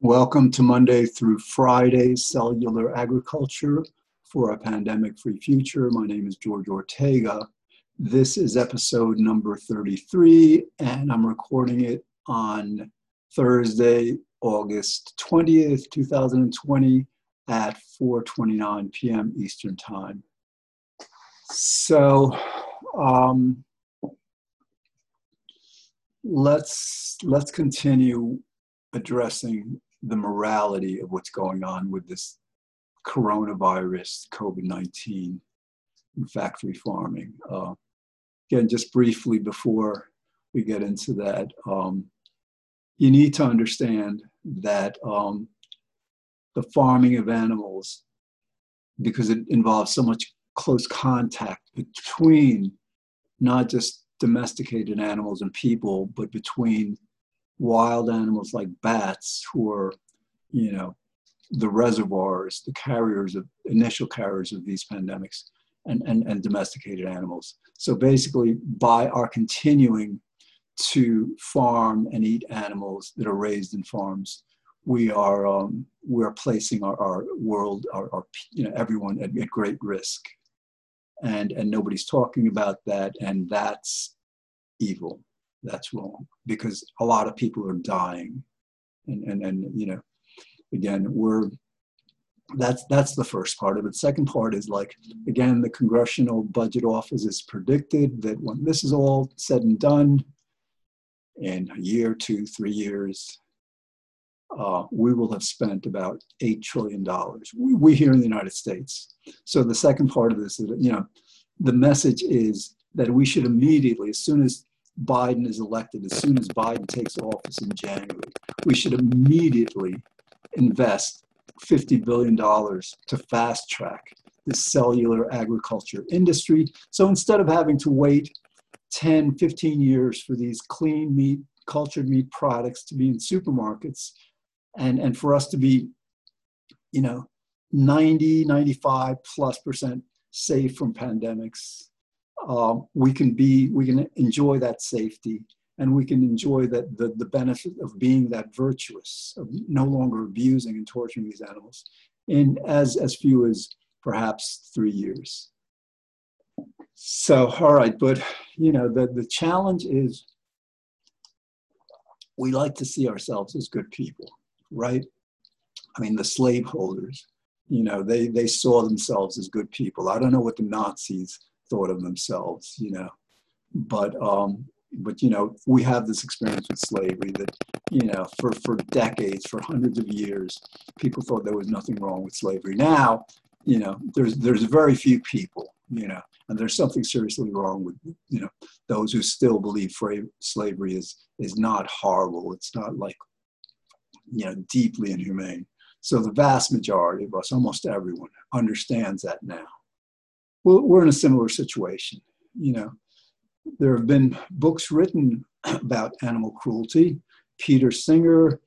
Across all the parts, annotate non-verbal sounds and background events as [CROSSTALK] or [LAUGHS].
Welcome to Monday through Friday Cellular Agriculture for a Pandemic Free Future. My name is George Ortega. This is episode number 33, and I'm recording it on Thursday, August 20th, 2020 at 4:29 p.m. Eastern Time. So, um, let's let's continue addressing the morality of what's going on with this coronavirus, COVID 19, and factory farming. Uh, again, just briefly before we get into that, um, you need to understand that um, the farming of animals, because it involves so much close contact between not just domesticated animals and people, but between wild animals like bats who are, you know, the reservoirs, the carriers of initial carriers of these pandemics and, and, and domesticated animals. So basically by our continuing to farm and eat animals that are raised in farms, we are um, we are placing our, our world, our, our you know everyone at, at great risk, and and nobody's talking about that, and that's evil that's wrong because a lot of people are dying. And and, and you know again we're that's that's the first part of it. Second part is like again the congressional budget office has predicted that when this is all said and done in a year two three years uh, we will have spent about $8 trillion we, we here in the united states. So the second part of this is you know the message is that we should immediately as soon as Biden is elected, as soon as Biden takes office in January, we should immediately invest $50 billion to fast track the cellular agriculture industry. So instead of having to wait 10, 15 years for these clean meat, cultured meat products to be in supermarkets and, and for us to be, you know, 90, 95 plus percent safe from pandemics uh, we can be, we can enjoy that safety and we can enjoy that the, the benefit of being that virtuous, of no longer abusing and torturing these animals in as, as few as perhaps three years. So, all right, but you know, the, the challenge is we like to see ourselves as good people, right? I mean, the slaveholders, you know, they, they saw themselves as good people. I don't know what the Nazis thought of themselves, you know. But um, but you know, we have this experience with slavery that you know, for for decades, for hundreds of years, people thought there was nothing wrong with slavery. Now, you know, there's there's very few people, you know, and there's something seriously wrong with you know those who still believe slavery is is not horrible. It's not like you know deeply inhumane. So the vast majority of us, almost everyone, understands that now we're in a similar situation. You know, there have been books written [CLEARS THROAT] about animal cruelty. Peter Singer,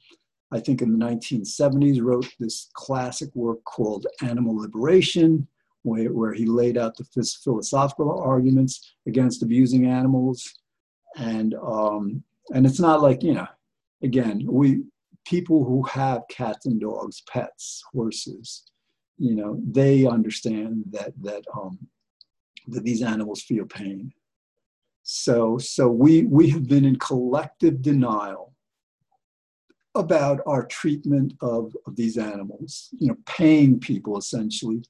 I think in the 1970s, wrote this classic work called Animal Liberation, where, where he laid out the philosophical arguments against abusing animals. And, um, and it's not like, you know, again, we, people who have cats and dogs, pets, horses, you know, they understand that that um, that these animals feel pain. So so we we have been in collective denial about our treatment of, of these animals, you know, paying people essentially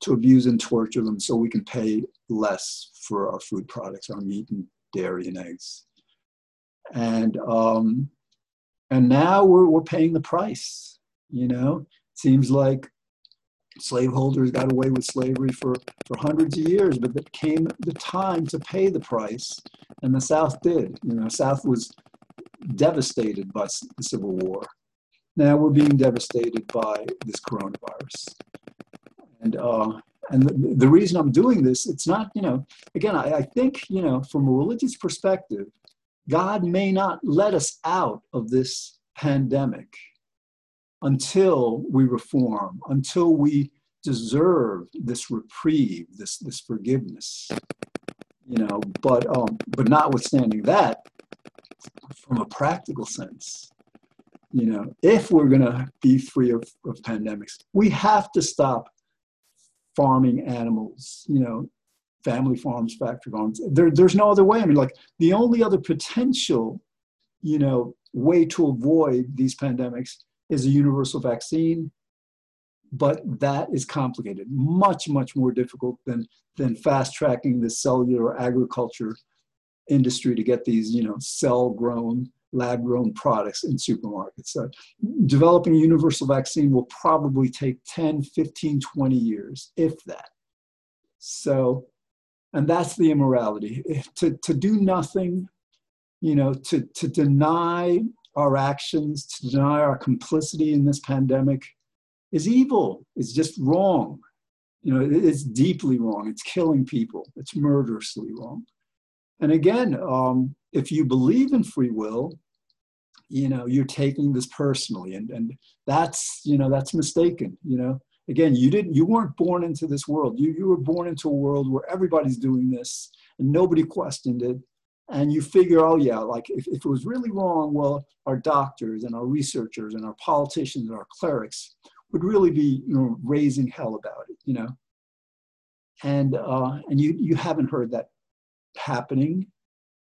to abuse and torture them so we can pay less for our food products, our meat and dairy and eggs. And um, and now we're, we're paying the price, you know. It seems like slaveholders got away with slavery for, for hundreds of years, but it came the time to pay the price, and the South did. You know, South was devastated by the Civil War. Now we're being devastated by this coronavirus. And, uh, and the, the reason I'm doing this, it's not, you know, again, I, I think, you know, from a religious perspective, God may not let us out of this pandemic until we reform, until we deserve this reprieve, this, this forgiveness. You know, but um, but notwithstanding that, from a practical sense, you know, if we're going to be free of, of pandemics, we have to stop farming animals, you know, family farms, factory farms. There, there's no other way. I mean, like the only other potential, you know, way to avoid these pandemics is a universal vaccine. But that is complicated, much, much more difficult than, than fast tracking the cellular agriculture industry to get these, you know, cell grown, lab grown products in supermarkets. So developing a universal vaccine will probably take 10, 15, 20 years, if that. So and that's the immorality to, to do nothing you know to, to deny our actions to deny our complicity in this pandemic is evil. It's just wrong. You know it's deeply wrong. It's killing people. It's murderously wrong. And again um, if you believe in free will you know you're taking this personally and and that's you know that's mistaken you know. Again you didn't you weren't born into this world. You, you were born into a world where everybody's doing this and nobody questioned it and you figure oh yeah like if, if it was really wrong well our doctors and our researchers and our politicians and our clerics would really be you know raising hell about it you know? And uh, and you you haven't heard that happening.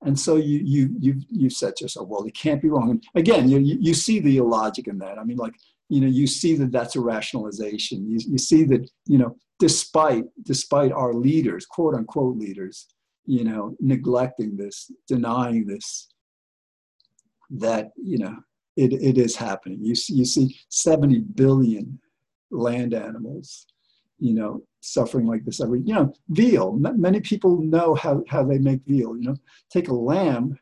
And so you you you you said to yourself well it can't be wrong. And again you you see the illogic in that. I mean like you know you see that that's a rationalization. You, you see that you know despite despite our leaders quote unquote leaders you know neglecting this denying this that you know it, it is happening you see, you see 70 billion land animals you know suffering like this every you know veal many people know how, how they make veal you know take a lamb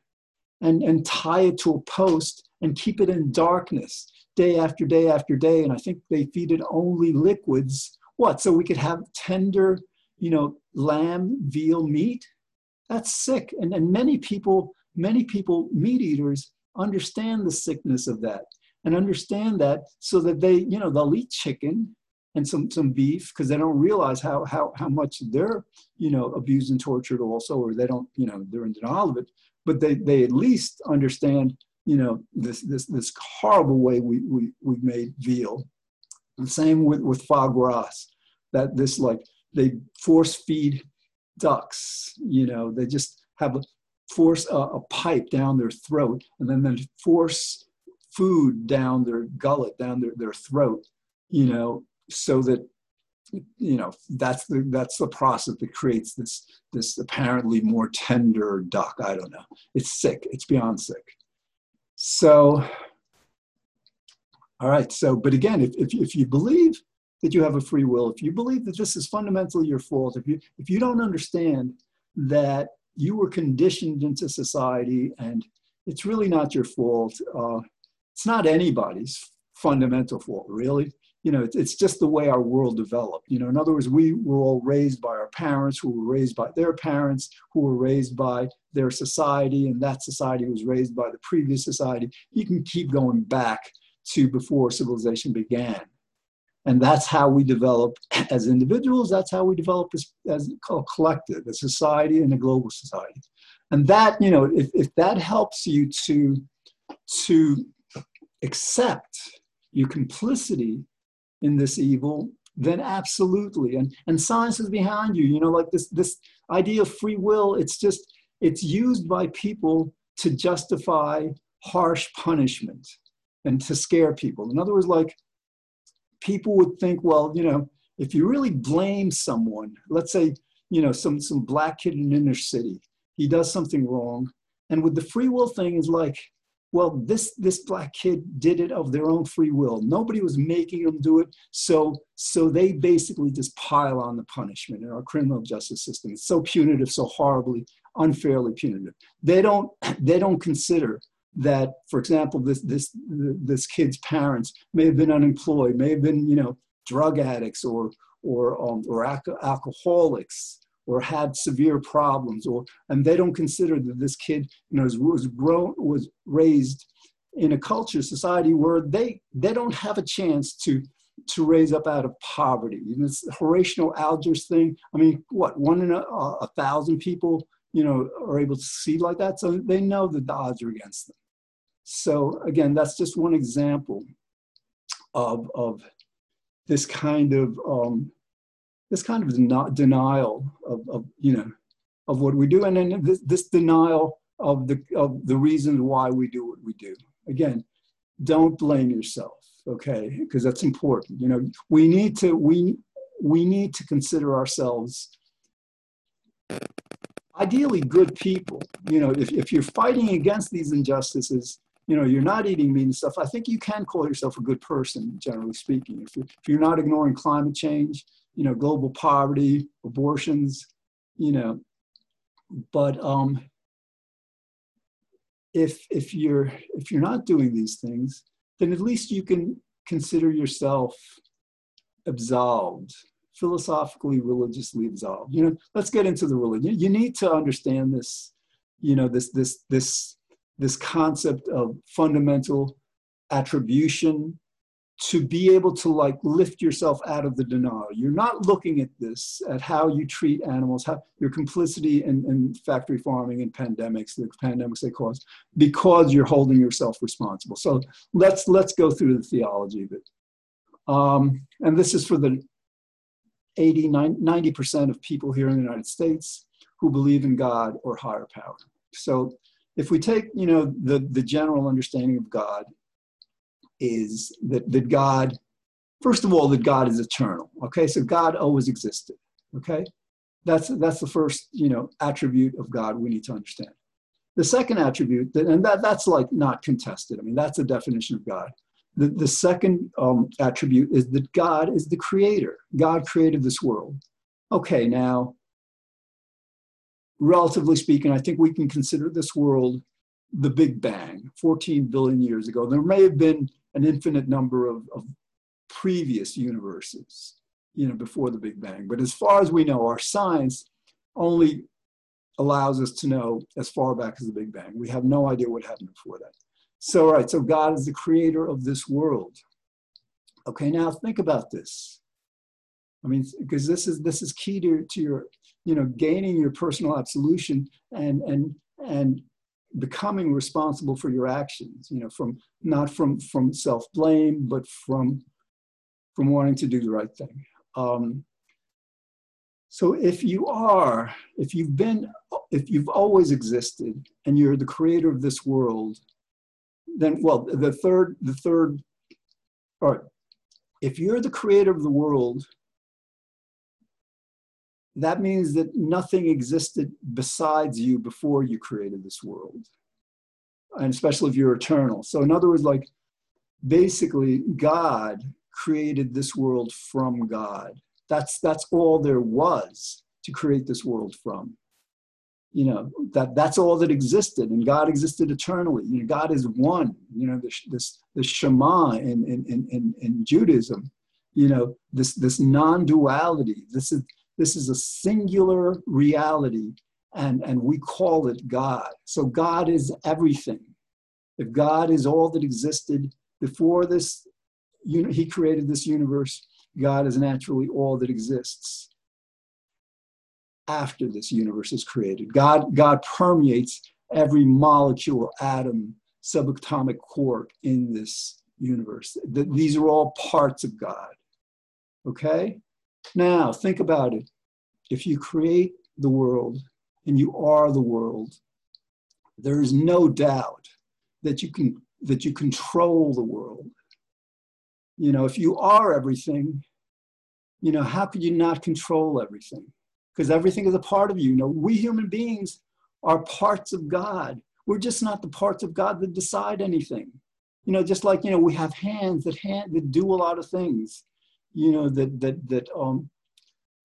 and and tie it to a post and keep it in darkness day after day after day. And I think they feed it only liquids. What? So we could have tender, you know, lamb, veal meat? That's sick. And, and many people, many people, meat eaters, understand the sickness of that and understand that so that they, you know, they'll eat chicken and some some beef because they don't realize how how how much they're you know abused and tortured also or they don't you know they're in denial of it but they they at least understand you know, this, this, this horrible way we, we, we made veal. The same with, with foie gras, that this like, they force feed ducks, you know, they just have a force a, a pipe down their throat and then then force food down their gullet, down their, their throat, you know, so that you know that's the that's the process that creates this this apparently more tender duck. I don't know. It's sick. It's beyond sick. So, all right. So, but again, if, if, if you believe that you have a free will, if you believe that this is fundamentally your fault, if you, if you don't understand that you were conditioned into society and it's really not your fault, uh, it's not anybody's fundamental fault, really you know, it's just the way our world developed. You know, in other words, we were all raised by our parents, who were raised by their parents, who were raised by their society, and that society was raised by the previous society. You can keep going back to before civilization began. And that's how we develop [CLEARS THROAT] as individuals, that's how we develop as, as a collective, a society and a global society. And that, you know, if, if that helps you to, to accept your complicity in this evil, then absolutely. And, and science is behind you. You know, like this, this idea of free will, it's just, it's used by people to justify harsh punishment and to scare people. In other words, like people would think, well, you know, if you really blame someone, let's say, you know, some, some black kid in inner city, he does something wrong. And with the free will thing is like, well this this black kid did it of their own free will nobody was making them do it so so they basically just pile on the punishment in our criminal justice system it's so punitive so horribly unfairly punitive they don't [CLEARS THROAT] they don't consider that for example this this this kid's parents may have been unemployed may have been you know drug addicts or or um, or alcoholics or had severe problems or and they don't consider that this kid you know was grown was raised in a culture society where they they don't have a chance to to raise up out of poverty. Know, this Horatio Alger's thing i mean what one in a, a thousand people you know are able to see like that? So they know that the odds are against them So again, that's just one example of, of this kind of um, this kind of den- denial of, of, you know of what we do, and then this, this denial of the of the reasons why we do what we do. Again, don't blame yourself, okay? Because that's important. You know, we need to we we need to consider ourselves ideally good people. You know, if, if you're fighting against these injustices, you know, you're not eating meat and stuff, I think you can call yourself a good person, generally speaking. If you're, if you're not ignoring climate change, you know, global poverty, abortions, you know, but um, if if you're if you're not doing these things, then at least you can consider yourself absolved philosophically religiously absolved you know let's get into the religion you need to understand this you know this this this this concept of fundamental attribution to be able to like lift yourself out of the denial. You're not looking at this, at how you treat animals, how your complicity in, in factory farming and pandemics, the pandemics they cause, because you're holding yourself responsible. So let's let's go through the theology of it. Um, and this is for the 80, 90% of people here in the United States who believe in God or higher power. So if we take, you know, the, the general understanding of God is that, that God, first of all, that God is eternal. Okay, so God always existed. Okay, that's that's the first you know attribute of God we need to understand. The second attribute, that, and that, that's like not contested. I mean, that's the definition of God. The, the second um, attribute is that God is the creator. God created this world. Okay, now, relatively speaking, I think we can consider this world the Big Bang, 14 billion years ago. There may have been an infinite number of, of previous universes, you know, before the Big Bang. But as far as we know, our science only allows us to know as far back as the Big Bang. We have no idea what happened before that. So, right, so God is the creator of this world. Okay, now think about this. I mean, because this is this is key to, to your, you know, gaining your personal absolution and and and becoming responsible for your actions you know from not from from self-blame but from from wanting to do the right thing. Um, so if you are if you've been if you've always existed and you're the creator of this world then well the third the third all right. If you're the creator of the world that means that nothing existed besides you before you created this world. And especially if you're eternal. So, in other words, like basically, God created this world from God. That's, that's all there was to create this world from. You know, that, that's all that existed, and God existed eternally. You know, God is one. You know, this, this, the Shema in, in, in, in Judaism, you know, this, this non duality. This is, this is a singular reality, and, and we call it God. So God is everything. If God is all that existed before this, you know, He created this universe, God is naturally all that exists after this universe is created. God, God permeates every molecule, atom, subatomic quark in this universe. These are all parts of God. Okay? Now, think about it. If you create the world and you are the world, there is no doubt that you can that you control the world. You know, if you are everything, you know, how could you not control everything? Because everything is a part of you. You know, we human beings are parts of God. We're just not the parts of God that decide anything. You know, just like, you know, we have hands that hand that do a lot of things you know, that that that um,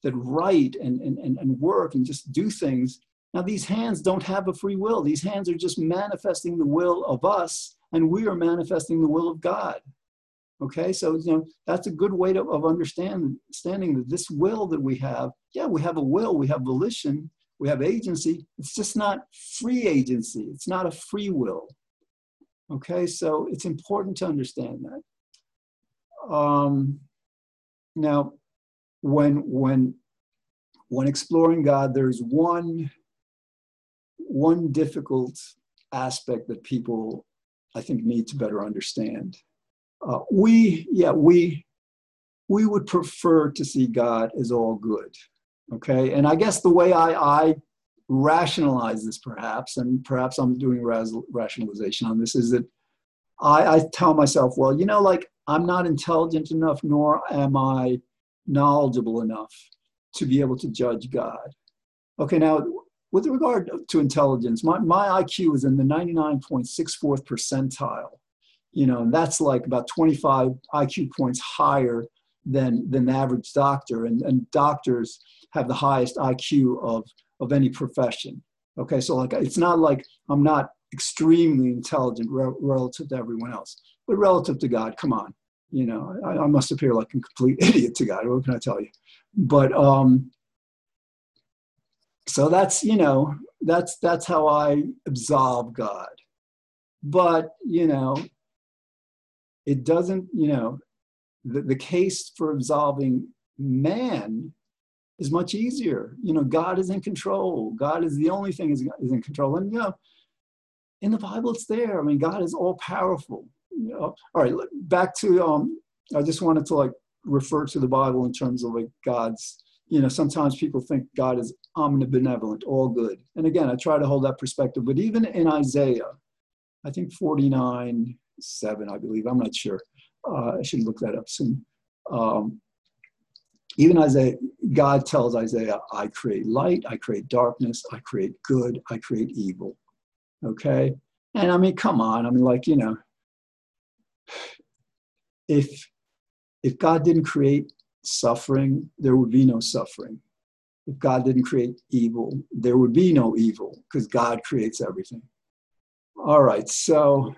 that write and, and, and work and just do things. Now these hands don't have a free will. These hands are just manifesting the will of us, and we are manifesting the will of God. Okay, so you know that's a good way to, of understanding understanding that this will that we have, yeah, we have a will, we have volition, we have agency. It's just not free agency. It's not a free will. Okay, so it's important to understand that. Um, now, when when when exploring God, there's one one difficult aspect that people I think, need to better understand. Uh, we, yeah, we, we would prefer to see God as all good. Okay. And I guess the way I, I rationalize this, perhaps, and perhaps I'm doing rationalization on this, is that I, I tell myself, well, you know, like I'm not intelligent enough, nor am I knowledgeable enough to be able to judge God. Okay, now with regard to intelligence, my, my IQ is in the 99.64th percentile. You know, and that's like about 25 IQ points higher than, than the average doctor. And, and doctors have the highest IQ of, of any profession. Okay, so like it's not like I'm not extremely intelligent re- relative to everyone else, but relative to God, come on. You know, I, I must appear like a complete [LAUGHS] idiot to God. What can I tell you? But um, so that's you know that's that's how i absolve god but you know it doesn't you know the, the case for absolving man is much easier you know god is in control god is the only thing is, is in control and you know in the bible it's there i mean god is all powerful all right back to um i just wanted to like refer to the bible in terms of like god's you know, sometimes people think God is omnibenevolent, all good. And again, I try to hold that perspective. But even in Isaiah, I think 49, 7, I believe, I'm not sure. Uh, I should look that up soon. Um, even Isaiah, God tells Isaiah, I create light, I create darkness, I create good, I create evil. Okay? And I mean, come on. I mean, like, you know, if if God didn't create suffering, there would be no suffering. If God didn't create evil, there would be no evil because God creates everything. All right, so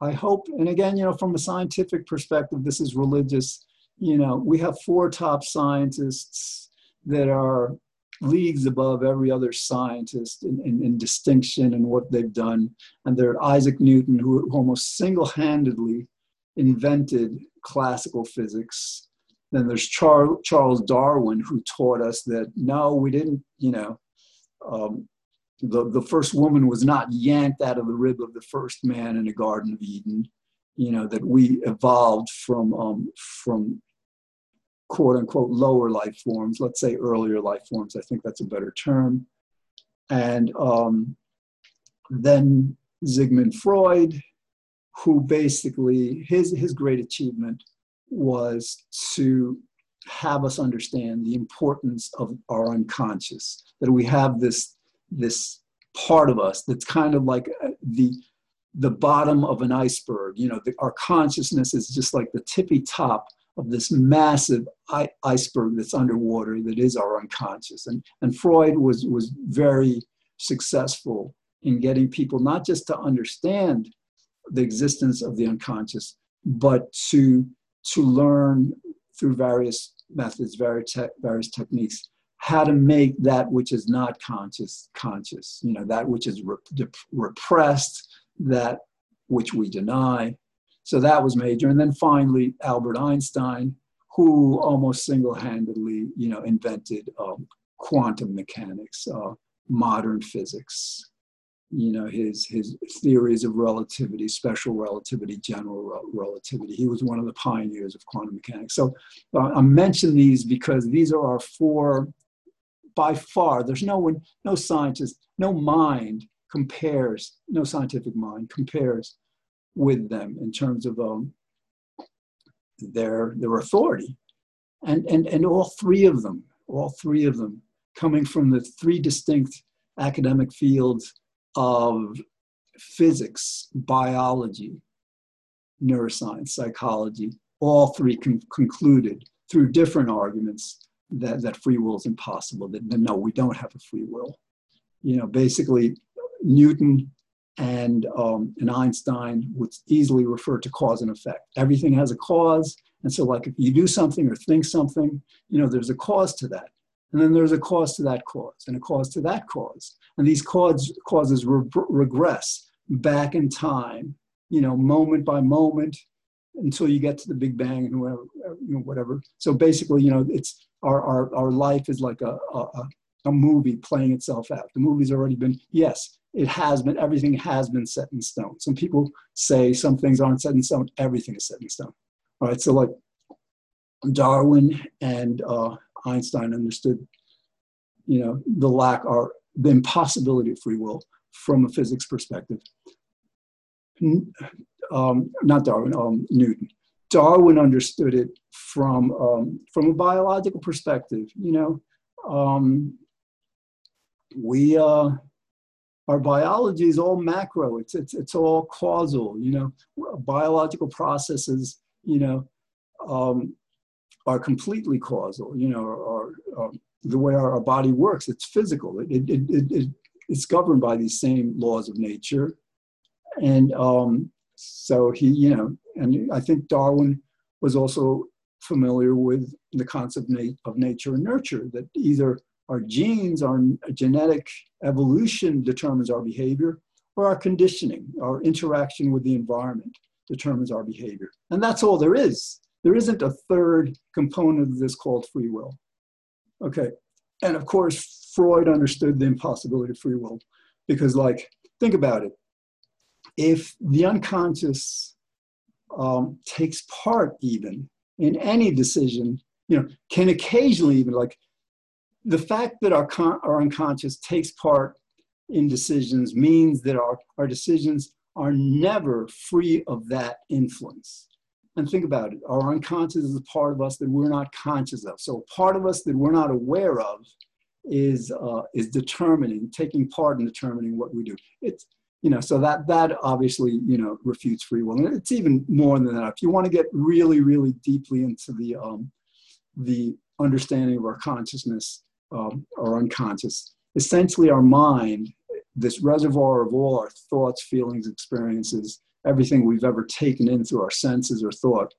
I hope, and again, you know, from a scientific perspective, this is religious. You know, we have four top scientists that are leagues above every other scientist in, in, in distinction and what they've done. And they're Isaac Newton, who almost single handedly invented classical physics then there's Char- Charles Darwin, who taught us that no, we didn't, you know, um, the, the first woman was not yanked out of the rib of the first man in the Garden of Eden, you know, that we evolved from, um, from quote unquote lower life forms, let's say earlier life forms, I think that's a better term. And um, then Sigmund Freud, who basically, his, his great achievement was to have us understand the importance of our unconscious that we have this this part of us that's kind of like uh, the the bottom of an iceberg you know the, our consciousness is just like the tippy top of this massive iceberg that's underwater that is our unconscious and and freud was was very successful in getting people not just to understand the existence of the unconscious but to to learn through various methods, various, te- various techniques, how to make that which is not conscious conscious. You know, that which is re- repressed, that which we deny. So that was major. And then finally, Albert Einstein, who almost single-handedly, you know, invented um, quantum mechanics, uh, modern physics you know his his theories of relativity special relativity general relativity. He was one of the pioneers of quantum mechanics. So uh, i mention these because these are our four by far there's no one no scientist no mind compares no scientific mind compares with them in terms of um, their their authority and and and all three of them all three of them coming from the three distinct academic fields of physics, biology, neuroscience, psychology, all three con- concluded through different arguments that, that free will is impossible, that, that no, we don't have a free will. You know, basically, Newton and, um, and Einstein would easily refer to cause and effect. Everything has a cause. And so, like, if you do something or think something, you know, there's a cause to that. And then there's a cause to that cause and a cause to that cause. And these cause, causes re- regress back in time, you know, moment by moment until you get to the Big Bang and whatever, you know, whatever. So basically, you know, it's our, our, our life is like a, a, a movie playing itself out. The movie's already been, yes, it has been, everything has been set in stone. Some people say some things aren't set in stone, everything is set in stone. All right, so like Darwin and uh, Einstein understood, you know, the lack or the impossibility of free will from a physics perspective. Um, not Darwin, um, Newton. Darwin understood it from um, from a biological perspective. You know, um, we uh, our biology is all macro. It's it's it's all causal. You know, biological processes. You know, um, are completely causal. You know, the way our, our, body works, it's physical. It, it, it, it, it's governed by these same laws of nature, and um, so he, you know, and I think Darwin was also familiar with the concept of nature and nurture. That either our genes, our genetic evolution determines our behavior, or our conditioning, our interaction with the environment determines our behavior. And that's all there is. There isn't a third component of this called free will. Okay. And of course, Freud understood the impossibility of free will because, like, think about it. If the unconscious um, takes part even in any decision, you know, can occasionally even like the fact that our, our unconscious takes part in decisions means that our, our decisions are never free of that influence. And think about it our unconscious is a part of us that we're not conscious of. So, a part of us that we're not aware of is, uh, is determining, taking part in determining what we do. It's, you know, so that, that obviously, you know, refutes free will. And it's even more than that. If you want to get really, really deeply into the, um, the understanding of our consciousness, um, unconscious. Essentially, our mind, this reservoir of all our thoughts, feelings, experiences, everything we've ever taken in through our senses or thought,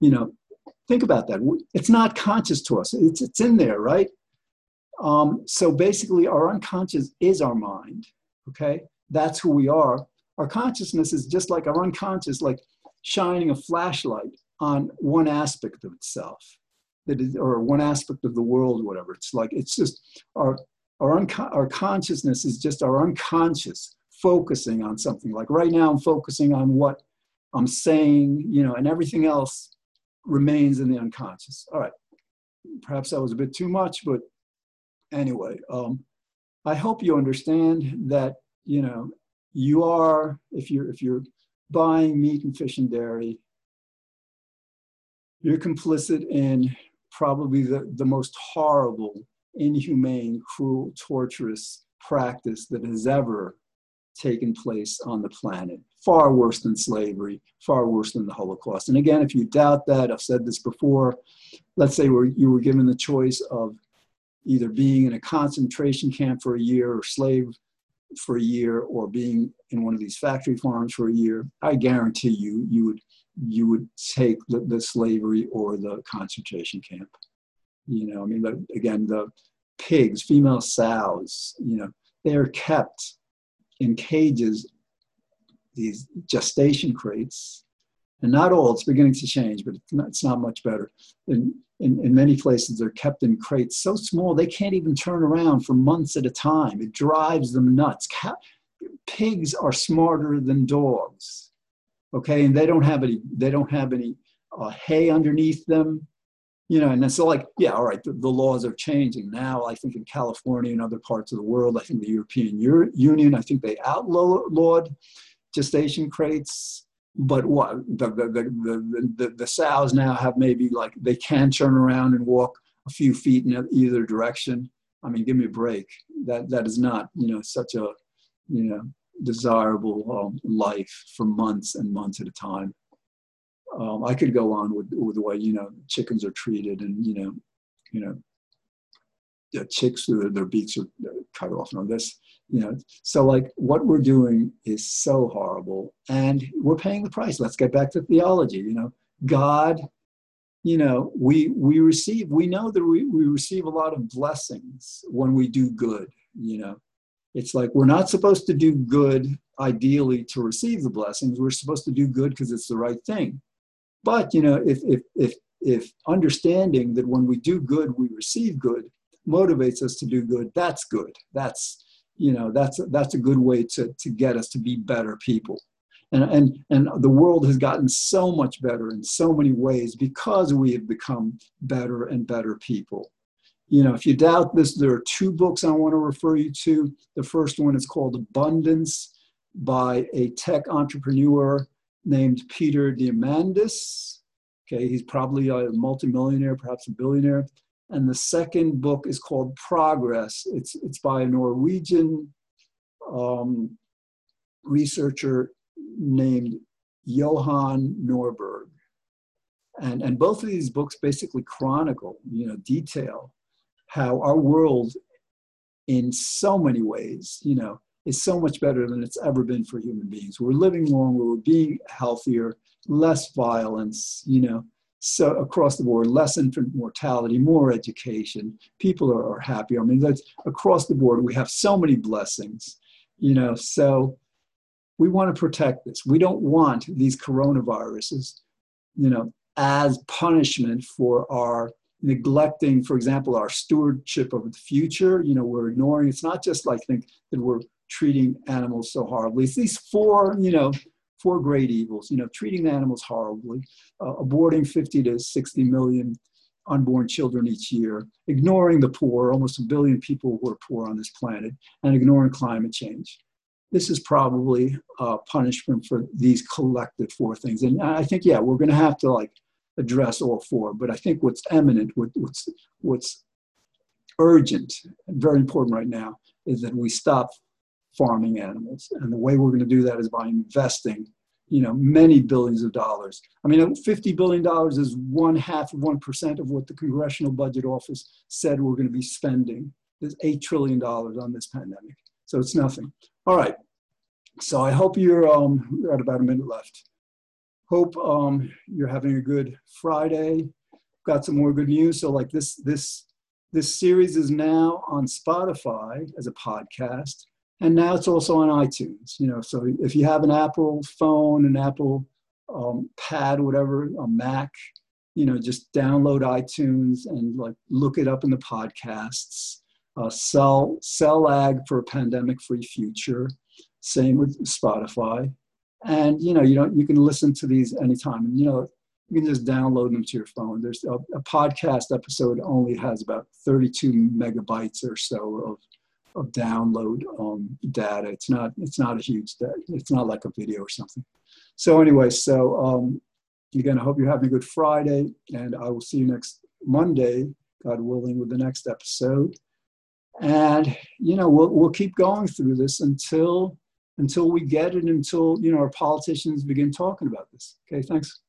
you know, think about that. It's not conscious to us, it's, it's in there, right? Um, so basically, our unconscious is our mind, okay? That's who we are. Our consciousness is just like our unconscious, like shining a flashlight on one aspect of itself that is, or one aspect of the world, whatever. It's like, it's just our, our, unco- our consciousness is just our unconscious focusing on something. Like right now, I'm focusing on what I'm saying, you know, and everything else remains in the unconscious. All right. Perhaps that was a bit too much, but anyway, um, I hope you understand that, you know, you are, if you're, if you're buying meat and fish and dairy, you're complicit in probably the, the most horrible, inhumane, cruel, torturous practice that has ever taken place on the planet. Far worse than slavery, far worse than the Holocaust. And again, if you doubt that, I've said this before, let's say you were given the choice of either being in a concentration camp for a year or slave for a year or being in one of these factory farms for a year, I guarantee you, you would you would take the, the slavery or the concentration camp. You know, I mean, the, again, the pigs, female sows, you know, they're kept in cages, these gestation crates, and not all, it's beginning to change, but it's not, it's not much better. In, in, in many places, they're kept in crates so small they can't even turn around for months at a time. It drives them nuts. Cat, pigs are smarter than dogs okay? And they don't have any they don't have any uh, hay underneath them you know and it's like yeah all right the, the, laws are changing. Now i think in california and other parts of the world i think the european Euro- union i think they outlawed gestation crates but what the, the, the, the, the sows now have maybe like they can turn around and walk a few feet in either direction. I mean give me a break. That that is not you know such a you know desirable um, life for months and months at a time. Um, I could go on with, with the way you know chickens are treated, and you know, you know, the chicks their, their beaks are cut off and all this. You know, so like what we're doing is so horrible, and we're paying the price. Let's get back to theology. You know, God. You know, we we receive. We know that we, we receive a lot of blessings when we do good. You know, it's like we're not supposed to do good ideally to receive the blessings. We're supposed to do good because it's the right thing. But you know, if if if if understanding that when we do good, we receive good motivates us to do good, that's good. That's you know that's that's a good way to to get us to be better people and and and the world has gotten so much better in so many ways because we have become better and better people you know if you doubt this there are two books i want to refer you to the first one is called abundance by a tech entrepreneur named peter diamandis okay he's probably a multimillionaire perhaps a billionaire and the second book is called Progress. It's, it's by a Norwegian um, researcher named Johan Norberg. And, and both of these books basically chronicle, you know, detail how our world in so many ways, you know, is so much better than it's ever been for human beings. We're living longer, we're being healthier, less violence, you know, so across the board, less infant mortality, more education. People are, are happy. I mean, that's across the board. We have so many blessings, you know. So we want to protect this. We don't want these coronaviruses, you know, as punishment for our neglecting, for example, our stewardship of the future. You know, we're ignoring. It's not just like think that we're treating animals so horribly. It's these four, you know, four great evils, you know, treating the animals horribly, uh, aborting 50 to 60 million unborn children each year, ignoring the poor, almost a billion people who are poor on this planet, and ignoring climate change. This is probably a punishment for these collective four things. And I think, yeah, we're going to have to like address all four. But I think what's eminent, what's, what's urgent and very important right now is that we stop farming animals. And the way we're going to do that is by investing, you know, many billions of dollars. I mean, $50 billion is one half of 1% of what the Congressional Budget Office said we're going to be spending. There's $8 trillion on this pandemic. So it's nothing. All right. So I hope you're, um, we're at about a minute left. Hope um, you're having a good Friday. Got some more good news. So like this, this, this series is now on Spotify as a podcast and now it's also on iTunes. You know, so if you have an Apple phone, an Apple um, pad, whatever, a Mac, you know, just download iTunes and like look it up in the podcasts. Uh, cell cell ag for a pandemic-free future. Same with Spotify, and you know, you don't you can listen to these anytime. And you know, you can just download them to your phone. There's a, a podcast episode only has about 32 megabytes or so of of download um, data. It's not it's not a huge. It's not like a video or something. So anyway, so um, again, I hope you're having a good Friday, and I will see you next Monday, God willing, with the next episode. And you know, we'll we'll keep going through this until until we get it, until you know our politicians begin talking about this. Okay, thanks.